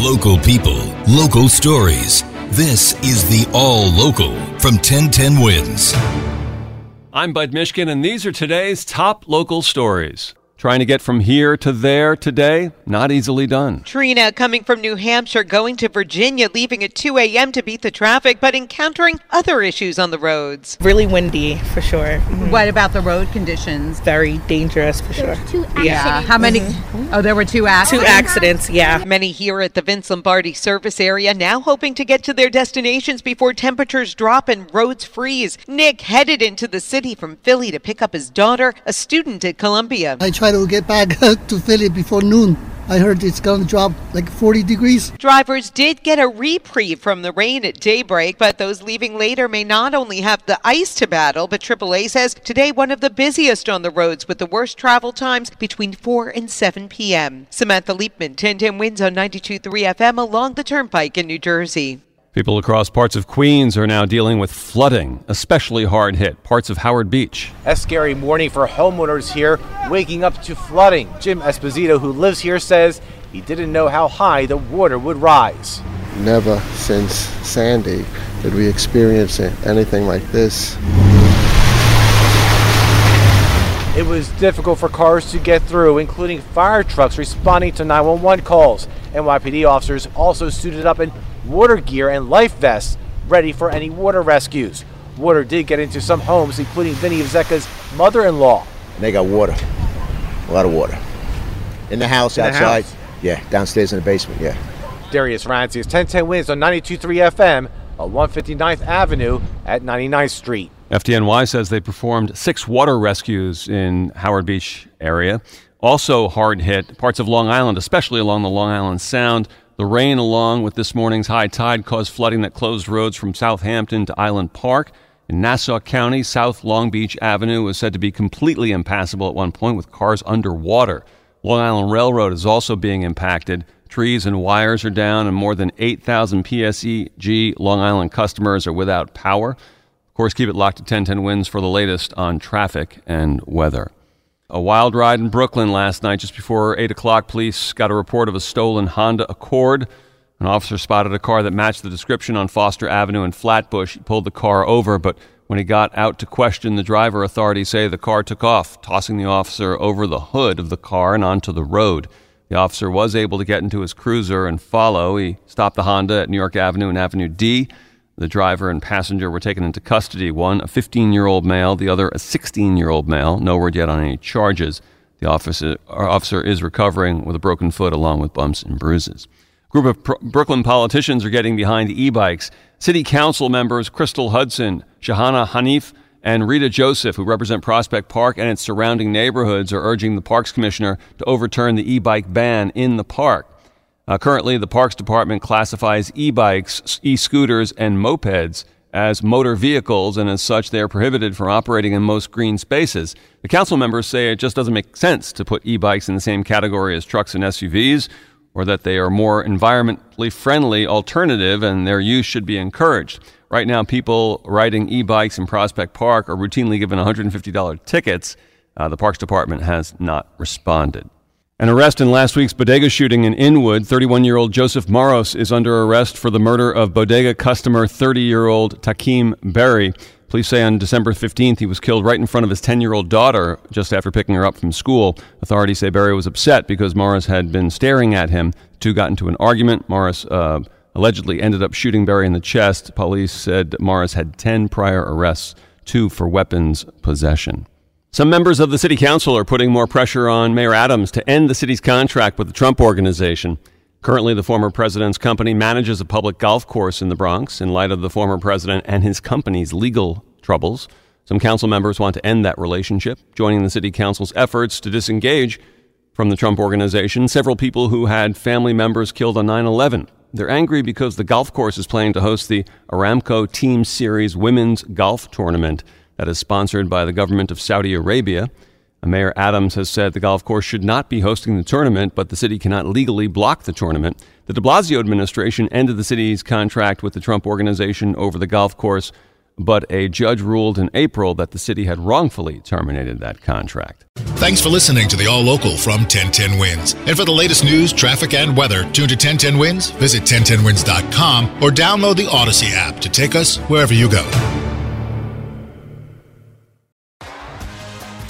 Local people, local stories. This is the All Local from 1010 Wins. I'm Bud Mishkin, and these are today's top local stories. Trying to get from here to there today, not easily done. Trina coming from New Hampshire, going to Virginia, leaving at 2 a.m. to beat the traffic, but encountering other issues on the roads. Really windy, for sure. Mm-hmm. What about the road conditions? Very dangerous, for sure. Two accidents. Yeah. How many? Mm-hmm. Oh, there were two accidents. Two accidents, yeah. Many here at the Vince Lombardi service area now hoping to get to their destinations before temperatures drop and roads freeze. Nick headed into the city from Philly to pick up his daughter, a student at Columbia. I try to get back to Philly before noon. I heard it's going to drop like 40 degrees. Drivers did get a reprieve from the rain at daybreak, but those leaving later may not only have the ice to battle, but AAA says today one of the busiest on the roads with the worst travel times between 4 and 7 p.m. Samantha Liebman, 1010 Wins on 92.3 FM along the Turnpike in New Jersey. People across parts of Queens are now dealing with flooding, especially hard hit parts of Howard Beach. A scary morning for homeowners here, waking up to flooding. Jim Esposito, who lives here, says he didn't know how high the water would rise. Never since Sandy did we experience anything like this. It was difficult for cars to get through, including fire trucks responding to 911 calls. NYPD officers also suited up in water gear and life vests ready for any water rescues. Water did get into some homes, including Vinny Zecca's mother-in-law. And they got water, a lot of water. In the house, In the outside. house? Yeah, downstairs in the basement, yeah. Darius Rancy is 1010 Wins on 92.3 FM on 159th Avenue at 99th Street. FDNY says they performed six water rescues in Howard Beach area. Also hard hit parts of Long Island, especially along the Long Island Sound. The rain, along with this morning's high tide, caused flooding that closed roads from Southampton to Island Park. In Nassau County, South Long Beach Avenue was said to be completely impassable at one point with cars underwater. Long Island Railroad is also being impacted. Trees and wires are down, and more than 8,000 PSEG Long Island customers are without power. Of course, keep it locked to 1010 Wins for the latest on traffic and weather. A wild ride in Brooklyn last night, just before 8 o'clock. Police got a report of a stolen Honda Accord. An officer spotted a car that matched the description on Foster Avenue in Flatbush. He pulled the car over, but when he got out to question the driver, authorities say the car took off, tossing the officer over the hood of the car and onto the road. The officer was able to get into his cruiser and follow. He stopped the Honda at New York Avenue and Avenue D. The driver and passenger were taken into custody. One, a 15 year old male, the other, a 16 year old male. No word yet on any charges. The officer, officer is recovering with a broken foot along with bumps and bruises. A group of Brooklyn politicians are getting behind e bikes. City Council members Crystal Hudson, Shahana Hanif, and Rita Joseph, who represent Prospect Park and its surrounding neighborhoods, are urging the Parks Commissioner to overturn the e bike ban in the park. Uh, currently, the Parks Department classifies e bikes, e scooters, and mopeds as motor vehicles, and as such, they are prohibited from operating in most green spaces. The council members say it just doesn't make sense to put e bikes in the same category as trucks and SUVs, or that they are more environmentally friendly alternative and their use should be encouraged. Right now, people riding e bikes in Prospect Park are routinely given $150 tickets. Uh, the Parks Department has not responded. An arrest in last week's bodega shooting in Inwood. 31 year old Joseph Morris is under arrest for the murder of bodega customer 30 year old Takim Berry. Police say on December 15th he was killed right in front of his 10 year old daughter just after picking her up from school. Authorities say Berry was upset because Morris had been staring at him. The two got into an argument. Morris uh, allegedly ended up shooting Berry in the chest. Police said Morris had 10 prior arrests, two for weapons possession. Some members of the city council are putting more pressure on Mayor Adams to end the city's contract with the Trump organization. Currently, the former president's company manages a public golf course in the Bronx in light of the former president and his company's legal troubles. Some council members want to end that relationship, joining the city council's efforts to disengage from the Trump organization. Several people who had family members killed on 9 11 They're angry because the golf course is planning to host the Aramco Team Series Women's Golf Tournament that is sponsored by the government of Saudi Arabia. Uh, Mayor Adams has said the golf course should not be hosting the tournament, but the city cannot legally block the tournament. The de Blasio administration ended the city's contract with the Trump organization over the golf course, but a judge ruled in April that the city had wrongfully terminated that contract. Thanks for listening to the All Local from 1010 Wins. And for the latest news, traffic, and weather, tune to 1010 Wins, visit 1010wins.com, or download the Audacy app to take us wherever you go.